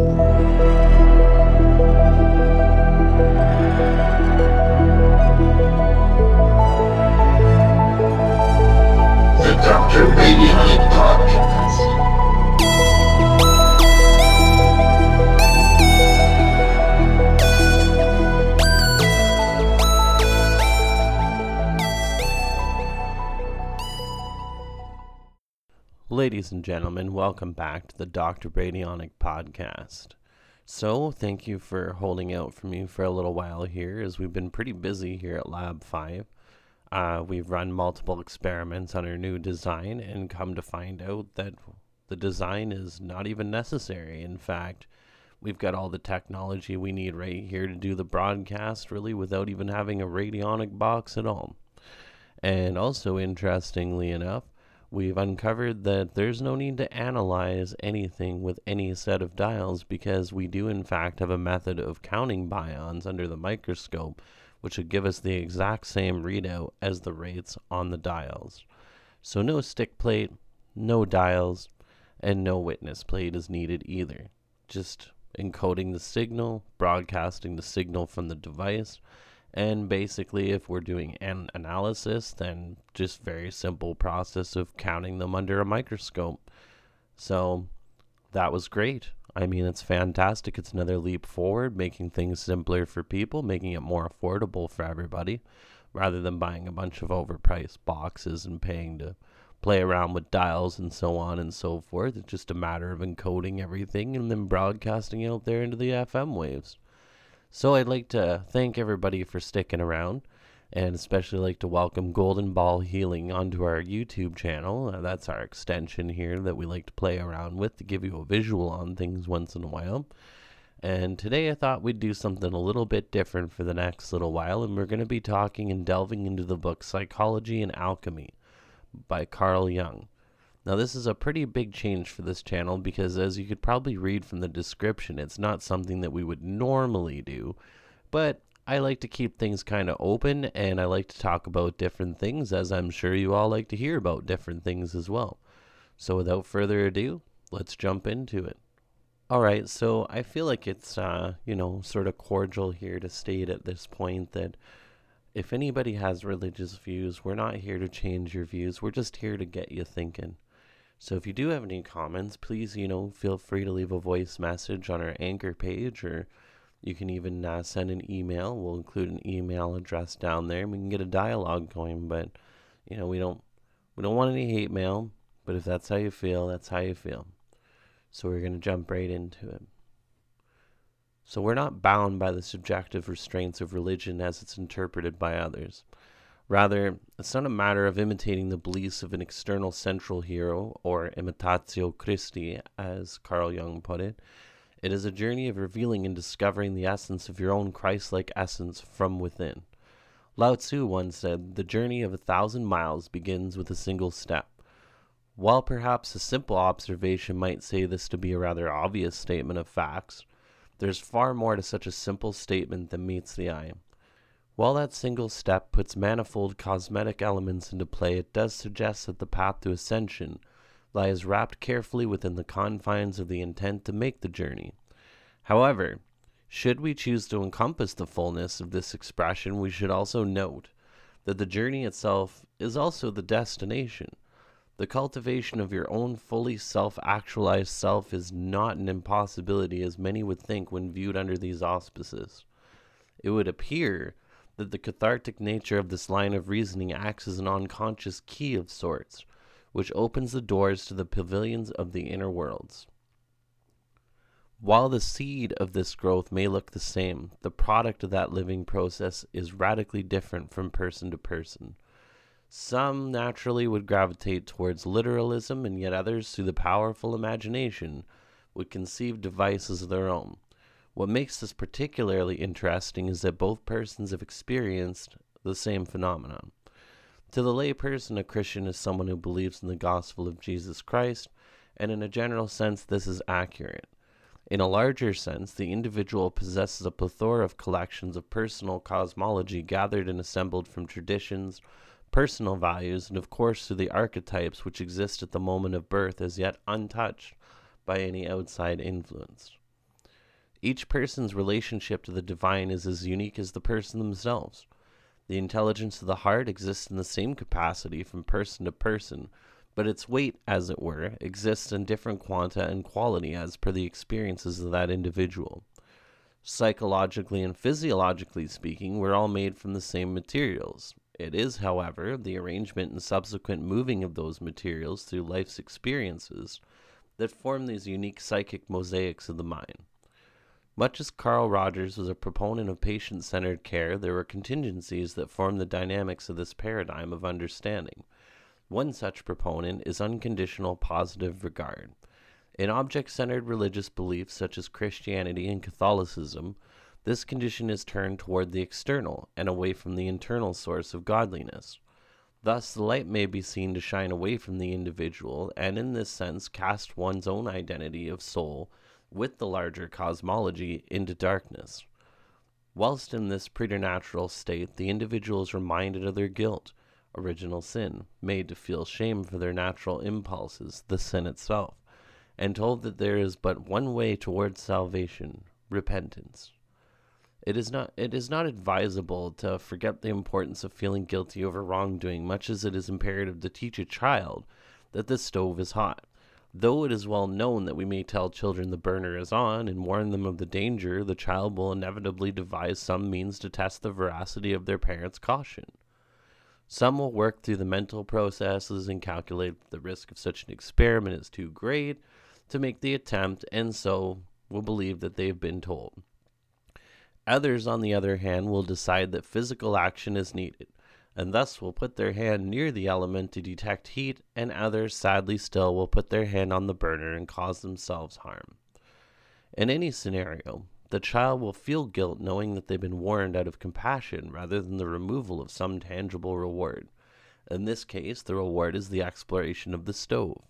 The And gentlemen, welcome back to the Dr. Radionik podcast. So, thank you for holding out for me for a little while here, as we've been pretty busy here at Lab 5. Uh, we've run multiple experiments on our new design and come to find out that the design is not even necessary. In fact, we've got all the technology we need right here to do the broadcast, really, without even having a radionic box at all. And also, interestingly enough, we've uncovered that there's no need to analyze anything with any set of dials because we do, in fact, have a method of counting bions under the microscope, which would give us the exact same readout as the rates on the dials. So, no stick plate, no dials, and no witness plate is needed either. Just encoding the signal, broadcasting the signal from the device, and basically, if we're doing an analysis, then just very simple process of counting them under a microscope. So that was great. I mean, it's fantastic. It's another leap forward, making things simpler for people, making it more affordable for everybody, rather than buying a bunch of overpriced boxes and paying to play around with dials and so on and so forth. It's just a matter of encoding everything and then broadcasting it out there into the FM waves. So I'd like to thank everybody for sticking around and especially like to welcome Golden Ball Healing onto our YouTube channel. Uh, that's our extension here that we like to play around with to give you a visual on things once in a while. And today I thought we'd do something a little bit different for the next little while, and we're going to be talking and delving into the book Psychology and Alchemy by Carl Jung. Now, this is a pretty big change for this channel because, as you could probably read from the description, it's not something that we would normally do. But I like to keep things kind of open and I like to talk about different things, as I'm sure you all like to hear about different things as well. So, without further ado, let's jump into it. All right, so I feel like it's, uh, you know, sort of cordial here to state at this point that if anybody has religious views, we're not here to change your views. We're just here to get you thinking. So if you do have any comments, please, you know, feel free to leave a voice message on our anchor page or you can even uh, send an email. We'll include an email address down there we can get a dialogue going, but you know, we don't we don't want any hate mail, but if that's how you feel, that's how you feel. So we're going to jump right into it. So we're not bound by the subjective restraints of religion as it's interpreted by others. Rather, it's not a matter of imitating the beliefs of an external central hero, or imitatio Christi, as Carl Jung put it. It is a journey of revealing and discovering the essence of your own Christ like essence from within. Lao Tzu once said, The journey of a thousand miles begins with a single step. While perhaps a simple observation might say this to be a rather obvious statement of facts, there's far more to such a simple statement than meets the eye. While that single step puts manifold cosmetic elements into play, it does suggest that the path to ascension lies wrapped carefully within the confines of the intent to make the journey. However, should we choose to encompass the fullness of this expression, we should also note that the journey itself is also the destination. The cultivation of your own fully self actualized self is not an impossibility as many would think when viewed under these auspices. It would appear that the cathartic nature of this line of reasoning acts as an unconscious key of sorts, which opens the doors to the pavilions of the inner worlds. While the seed of this growth may look the same, the product of that living process is radically different from person to person. Some naturally would gravitate towards literalism, and yet others, through the powerful imagination, would conceive devices of their own. What makes this particularly interesting is that both persons have experienced the same phenomenon. To the layperson, a Christian is someone who believes in the gospel of Jesus Christ, and in a general sense, this is accurate. In a larger sense, the individual possesses a plethora of collections of personal cosmology gathered and assembled from traditions, personal values, and of course through the archetypes which exist at the moment of birth as yet untouched by any outside influence. Each person's relationship to the divine is as unique as the person themselves. The intelligence of the heart exists in the same capacity from person to person, but its weight, as it were, exists in different quanta and quality as per the experiences of that individual. Psychologically and physiologically speaking, we're all made from the same materials. It is, however, the arrangement and subsequent moving of those materials through life's experiences that form these unique psychic mosaics of the mind. Much as Carl Rogers was a proponent of patient centered care, there were contingencies that formed the dynamics of this paradigm of understanding. One such proponent is unconditional positive regard. In object centered religious beliefs such as Christianity and Catholicism, this condition is turned toward the external and away from the internal source of godliness. Thus, the light may be seen to shine away from the individual, and in this sense cast one's own identity of soul with the larger cosmology into darkness. Whilst in this preternatural state, the individual is reminded of their guilt, original sin, made to feel shame for their natural impulses, the sin itself, and told that there is but one way towards salvation repentance. It is not it is not advisable to forget the importance of feeling guilty over wrongdoing, much as it is imperative to teach a child that the stove is hot. Though it is well known that we may tell children the burner is on and warn them of the danger, the child will inevitably devise some means to test the veracity of their parents' caution. Some will work through the mental processes and calculate the risk of such an experiment is too great to make the attempt, and so will believe that they have been told. Others, on the other hand, will decide that physical action is needed and thus will put their hand near the element to detect heat, and others, sadly still, will put their hand on the burner and cause themselves harm. In any scenario, the child will feel guilt knowing that they've been warned out of compassion rather than the removal of some tangible reward. In this case, the reward is the exploration of the stove.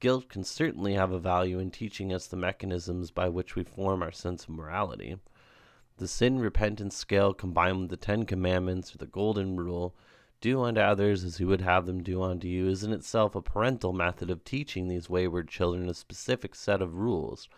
Guilt can certainly have a value in teaching us the mechanisms by which we form our sense of morality. The sin repentance scale combined with the Ten Commandments or the Golden Rule, do unto others as you would have them do unto you, is in itself a parental method of teaching these wayward children a specific set of rules,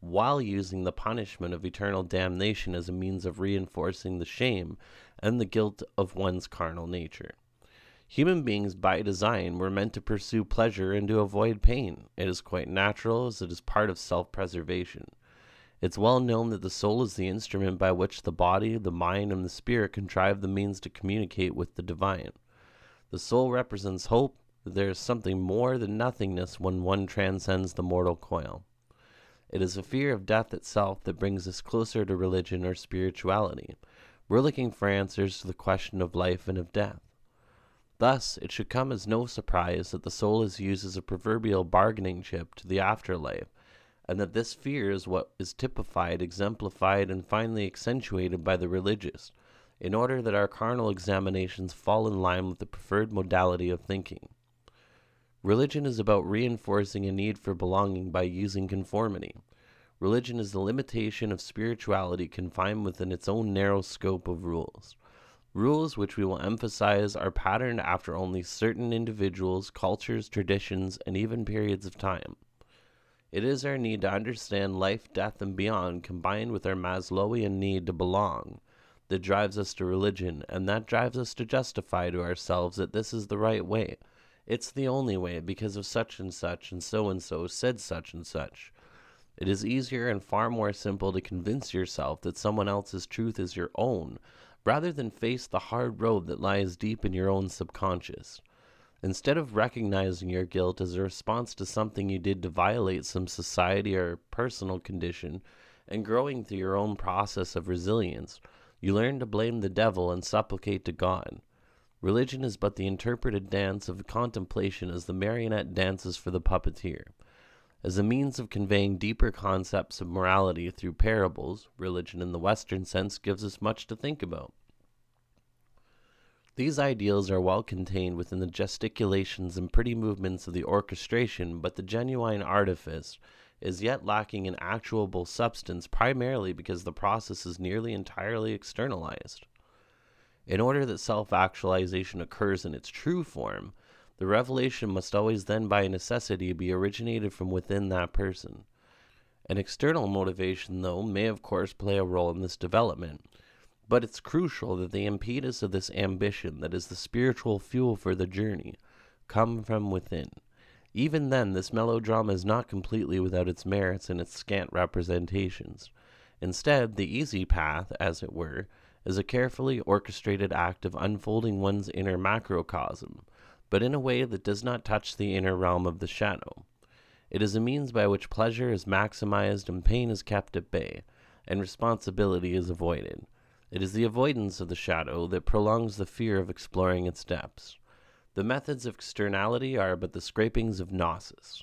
while using the punishment of eternal damnation as a means of reinforcing the shame and the guilt of one's carnal nature. Human beings, by design, were meant to pursue pleasure and to avoid pain. It is quite natural, as it is part of self preservation. It's well known that the soul is the instrument by which the body, the mind, and the spirit contrive the means to communicate with the divine. The soul represents hope that there is something more than nothingness when one transcends the mortal coil. It is a fear of death itself that brings us closer to religion or spirituality. We're looking for answers to the question of life and of death. Thus, it should come as no surprise that the soul is used as a proverbial bargaining chip to the afterlife and that this fear is what is typified, exemplified, and finally accentuated by the religious, in order that our carnal examinations fall in line with the preferred modality of thinking. Religion is about reinforcing a need for belonging by using conformity. Religion is the limitation of spirituality confined within its own narrow scope of rules. Rules which we will emphasize are patterned after only certain individuals, cultures, traditions, and even periods of time. It is our need to understand life, death, and beyond, combined with our Maslowian need to belong, that drives us to religion, and that drives us to justify to ourselves that this is the right way. It's the only way because of such and such, and so and so said such and such. It is easier and far more simple to convince yourself that someone else's truth is your own, rather than face the hard road that lies deep in your own subconscious. Instead of recognizing your guilt as a response to something you did to violate some society or personal condition and growing through your own process of resilience, you learn to blame the devil and supplicate to God. Religion is but the interpreted dance of contemplation as the marionette dances for the puppeteer. As a means of conveying deeper concepts of morality through parables, religion in the Western sense gives us much to think about. These ideals are well contained within the gesticulations and pretty movements of the orchestration, but the genuine artifice is yet lacking in actuable substance primarily because the process is nearly entirely externalized. In order that self actualization occurs in its true form, the revelation must always then by necessity be originated from within that person. An external motivation, though, may of course play a role in this development, but it's crucial that the impetus of this ambition, that is the spiritual fuel for the journey, come from within. Even then, this melodrama is not completely without its merits and its scant representations. Instead, the easy path, as it were, is a carefully orchestrated act of unfolding one's inner macrocosm, but in a way that does not touch the inner realm of the shadow. It is a means by which pleasure is maximized and pain is kept at bay, and responsibility is avoided. It is the avoidance of the shadow that prolongs the fear of exploring its depths. The methods of externality are but the scrapings of gnosis.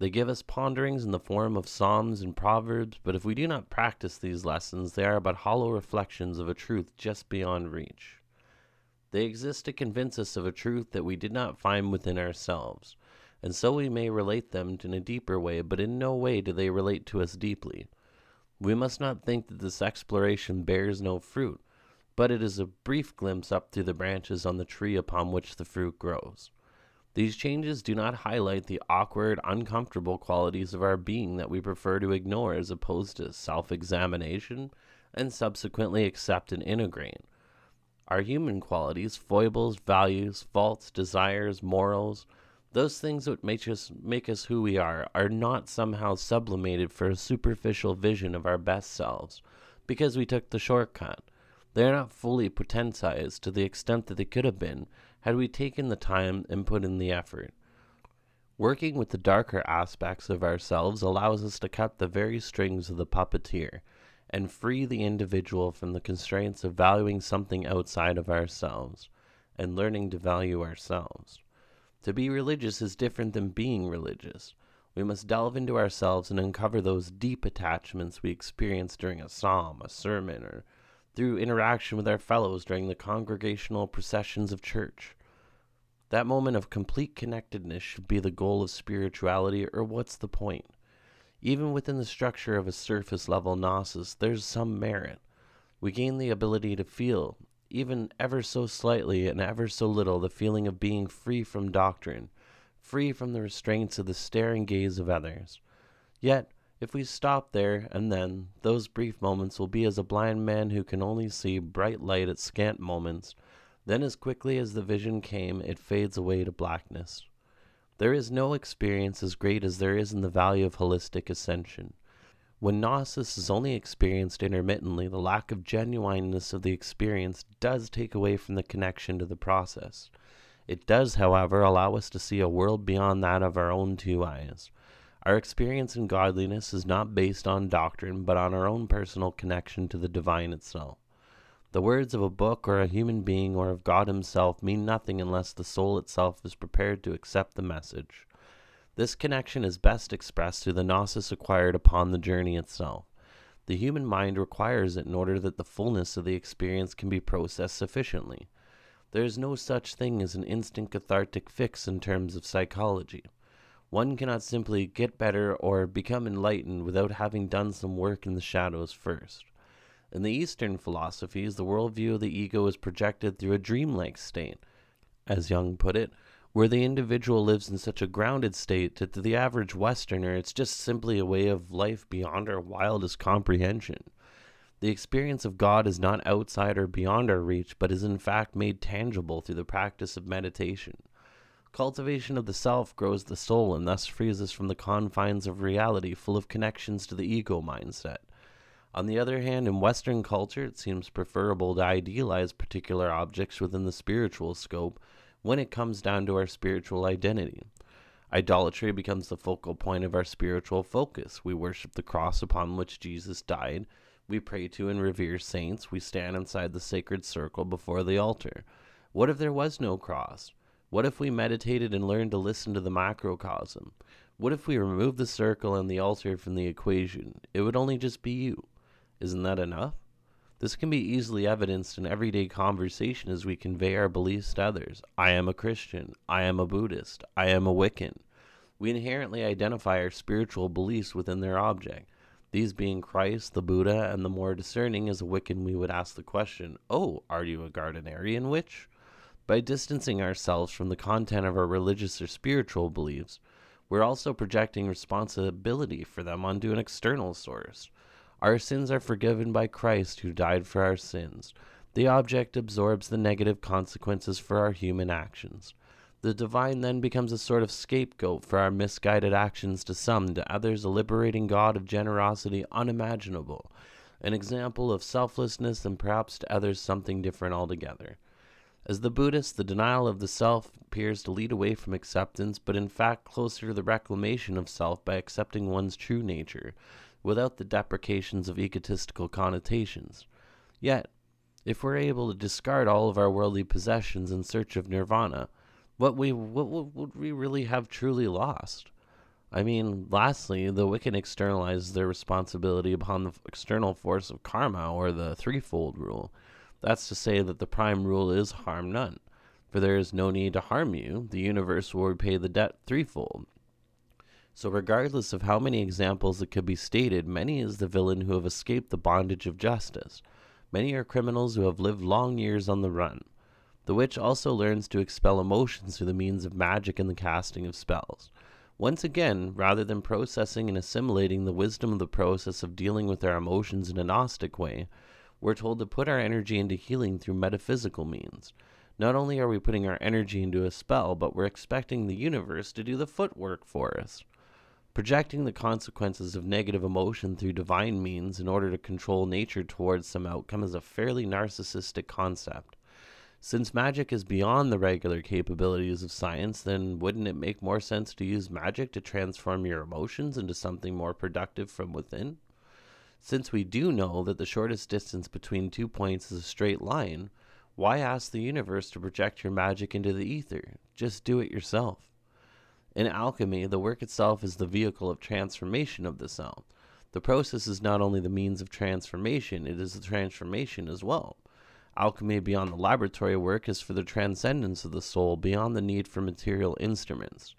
They give us ponderings in the form of psalms and proverbs, but if we do not practice these lessons, they are but hollow reflections of a truth just beyond reach. They exist to convince us of a truth that we did not find within ourselves, and so we may relate them in a deeper way, but in no way do they relate to us deeply. We must not think that this exploration bears no fruit, but it is a brief glimpse up through the branches on the tree upon which the fruit grows. These changes do not highlight the awkward, uncomfortable qualities of our being that we prefer to ignore as opposed to self examination and subsequently accept and integrate. Our human qualities, foibles, values, faults, desires, morals, those things that make us make us who we are are not somehow sublimated for a superficial vision of our best selves because we took the shortcut. They are not fully potentized to the extent that they could have been had we taken the time and put in the effort. Working with the darker aspects of ourselves allows us to cut the very strings of the puppeteer and free the individual from the constraints of valuing something outside of ourselves and learning to value ourselves. To be religious is different than being religious. We must delve into ourselves and uncover those deep attachments we experience during a psalm, a sermon, or through interaction with our fellows during the congregational processions of church. That moment of complete connectedness should be the goal of spirituality, or what's the point? Even within the structure of a surface level gnosis, there's some merit. We gain the ability to feel, even ever so slightly and ever so little, the feeling of being free from doctrine, free from the restraints of the staring gaze of others. Yet, if we stop there and then, those brief moments will be as a blind man who can only see bright light at scant moments. Then, as quickly as the vision came, it fades away to blackness. There is no experience as great as there is in the value of holistic ascension. When gnosis is only experienced intermittently, the lack of genuineness of the experience does take away from the connection to the process. It does, however, allow us to see a world beyond that of our own two eyes. Our experience in godliness is not based on doctrine, but on our own personal connection to the divine itself. The words of a book or a human being or of God Himself mean nothing unless the soul itself is prepared to accept the message. This connection is best expressed through the gnosis acquired upon the journey itself. The human mind requires it in order that the fullness of the experience can be processed sufficiently. There is no such thing as an instant cathartic fix in terms of psychology. One cannot simply get better or become enlightened without having done some work in the shadows first. In the Eastern philosophies, the worldview of the ego is projected through a dreamlike state. As Jung put it, where the individual lives in such a grounded state that to the average Westerner, it's just simply a way of life beyond our wildest comprehension. The experience of God is not outside or beyond our reach, but is in fact made tangible through the practice of meditation. Cultivation of the self grows the soul and thus frees us from the confines of reality, full of connections to the ego mindset. On the other hand, in Western culture, it seems preferable to idealize particular objects within the spiritual scope when it comes down to our spiritual identity. Idolatry becomes the focal point of our spiritual focus. We worship the cross upon which Jesus died. We pray to and revere saints. We stand inside the sacred circle before the altar. What if there was no cross? What if we meditated and learned to listen to the macrocosm? What if we removed the circle and the altar from the equation? It would only just be you. Isn't that enough? This can be easily evidenced in everyday conversation as we convey our beliefs to others. I am a Christian. I am a Buddhist. I am a Wiccan. We inherently identify our spiritual beliefs within their object. These being Christ, the Buddha, and the more discerning as a Wiccan, we would ask the question, Oh, are you a Gardnerian witch? By distancing ourselves from the content of our religious or spiritual beliefs, we're also projecting responsibility for them onto an external source. Our sins are forgiven by Christ who died for our sins. The object absorbs the negative consequences for our human actions. The divine then becomes a sort of scapegoat for our misguided actions to some, to others a liberating God of generosity unimaginable, an example of selflessness, and perhaps to others something different altogether. As the Buddhist, the denial of the self appears to lead away from acceptance, but in fact closer to the reclamation of self by accepting one's true nature, without the deprecations of egotistical connotations. Yet, if we're able to discard all of our worldly possessions in search of nirvana, what we what, what would we really have truly lost? I mean, lastly, the wicked externalize their responsibility upon the external force of karma or the threefold rule. That's to say that the prime rule is harm none, for there is no need to harm you. The universe will repay the debt threefold. So, regardless of how many examples it could be stated, many is the villain who have escaped the bondage of justice. Many are criminals who have lived long years on the run. The witch also learns to expel emotions through the means of magic and the casting of spells. Once again, rather than processing and assimilating the wisdom of the process of dealing with our emotions in a Gnostic way, we're told to put our energy into healing through metaphysical means. Not only are we putting our energy into a spell, but we're expecting the universe to do the footwork for us. Projecting the consequences of negative emotion through divine means in order to control nature towards some outcome is a fairly narcissistic concept. Since magic is beyond the regular capabilities of science, then wouldn't it make more sense to use magic to transform your emotions into something more productive from within? Since we do know that the shortest distance between two points is a straight line, why ask the universe to project your magic into the ether? Just do it yourself. In alchemy, the work itself is the vehicle of transformation of the cell. The process is not only the means of transformation, it is the transformation as well. Alchemy beyond the laboratory work is for the transcendence of the soul beyond the need for material instruments.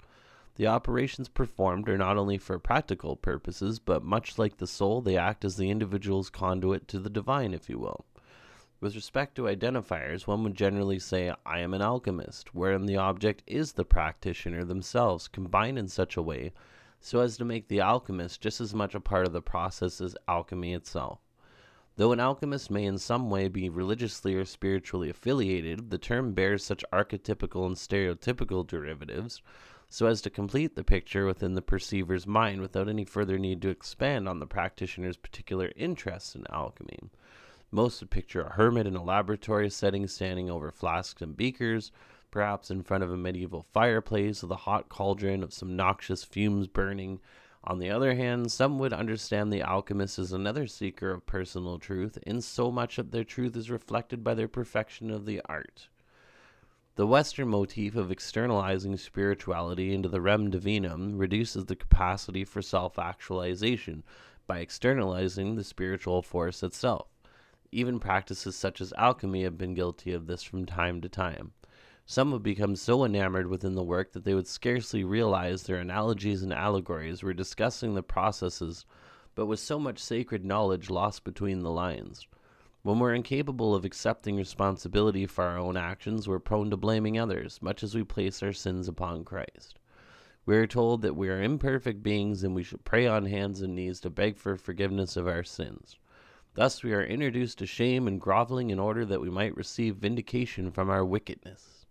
The operations performed are not only for practical purposes, but much like the soul, they act as the individual's conduit to the divine, if you will. With respect to identifiers, one would generally say, I am an alchemist, wherein the object is the practitioner themselves, combined in such a way so as to make the alchemist just as much a part of the process as alchemy itself. Though an alchemist may in some way be religiously or spiritually affiliated, the term bears such archetypical and stereotypical derivatives so as to complete the picture within the perceiver's mind without any further need to expand on the practitioner's particular interests in alchemy. Most would picture a hermit in a laboratory setting standing over flasks and beakers, perhaps in front of a medieval fireplace with a hot cauldron of some noxious fumes burning on the other hand, some would understand the alchemist as another seeker of personal truth, in so much that their truth is reflected by their perfection of the art. The Western motif of externalizing spirituality into the rem divinum reduces the capacity for self actualization by externalizing the spiritual force itself. Even practices such as alchemy have been guilty of this from time to time. Some have become so enamored within the work that they would scarcely realize their analogies and allegories were discussing the processes, but with so much sacred knowledge lost between the lines. When we're incapable of accepting responsibility for our own actions, we're prone to blaming others, much as we place our sins upon Christ. We are told that we are imperfect beings and we should pray on hands and knees to beg for forgiveness of our sins. Thus, we are introduced to shame and groveling in order that we might receive vindication from our wickedness.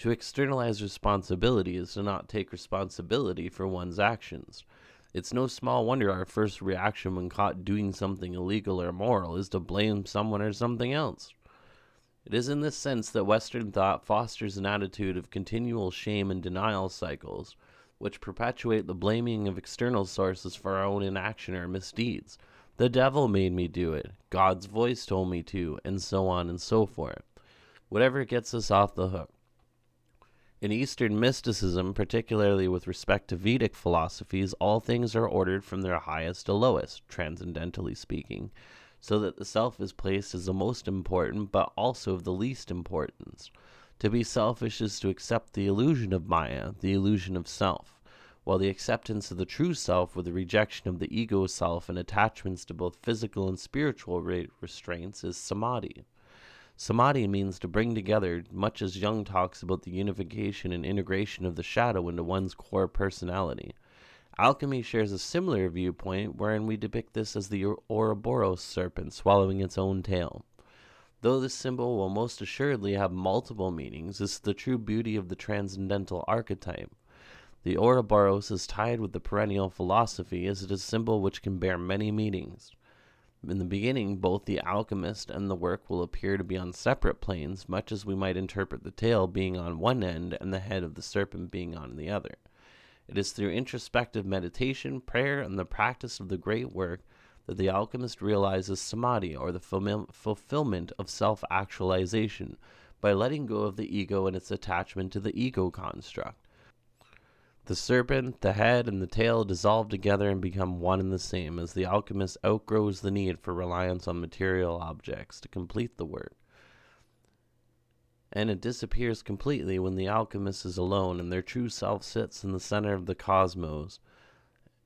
To externalize responsibility is to not take responsibility for one's actions. It's no small wonder our first reaction when caught doing something illegal or immoral is to blame someone or something else. It is in this sense that Western thought fosters an attitude of continual shame and denial cycles, which perpetuate the blaming of external sources for our own inaction or misdeeds. The devil made me do it, God's voice told me to, and so on and so forth. Whatever gets us off the hook. In Eastern mysticism, particularly with respect to Vedic philosophies, all things are ordered from their highest to lowest, transcendentally speaking, so that the self is placed as the most important, but also of the least importance. To be selfish is to accept the illusion of Maya, the illusion of self, while the acceptance of the true self with the rejection of the ego self and attachments to both physical and spiritual restraints is samadhi. Samadhi means to bring together, much as Jung talks about the unification and integration of the shadow into one's core personality. Alchemy shares a similar viewpoint wherein we depict this as the Ouroboros serpent swallowing its own tail. Though this symbol will most assuredly have multiple meanings, this is the true beauty of the transcendental archetype. The Ouroboros is tied with the perennial philosophy as it is a symbol which can bear many meanings. In the beginning, both the alchemist and the work will appear to be on separate planes, much as we might interpret the tail being on one end and the head of the serpent being on the other. It is through introspective meditation, prayer, and the practice of the great work that the alchemist realizes samadhi, or the fulfillment of self actualization, by letting go of the ego and its attachment to the ego construct. The serpent, the head, and the tail dissolve together and become one and the same as the alchemist outgrows the need for reliance on material objects to complete the work and it disappears completely when the alchemist is alone and their true self sits in the center of the cosmos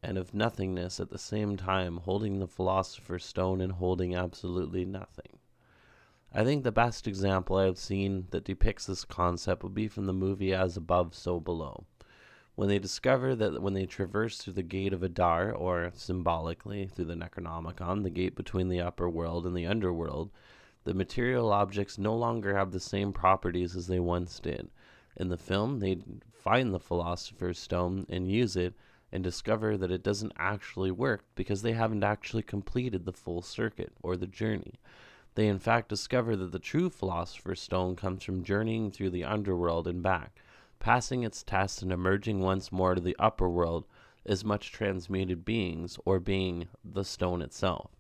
and of nothingness at the same time, holding the philosopher's stone and holding absolutely nothing. I think the best example I have seen that depicts this concept would be from the movie As Above, So Below. When they discover that when they traverse through the gate of Adar, or symbolically through the Necronomicon, the gate between the upper world and the underworld, the material objects no longer have the same properties as they once did. In the film, they find the Philosopher's Stone and use it and discover that it doesn't actually work because they haven't actually completed the full circuit or the journey. They in fact discover that the true Philosopher's Stone comes from journeying through the underworld and back, passing its test and emerging once more to the upper world as much transmuted beings or being the stone itself.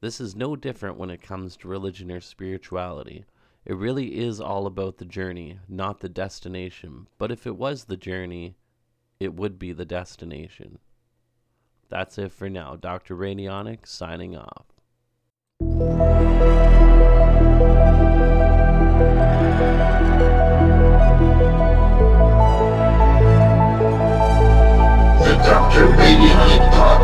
This is no different when it comes to religion or spirituality. It really is all about the journey, not the destination. But if it was the journey, it would be the destination. That's it for now. Dr. Radionik signing off. 下至卑劣品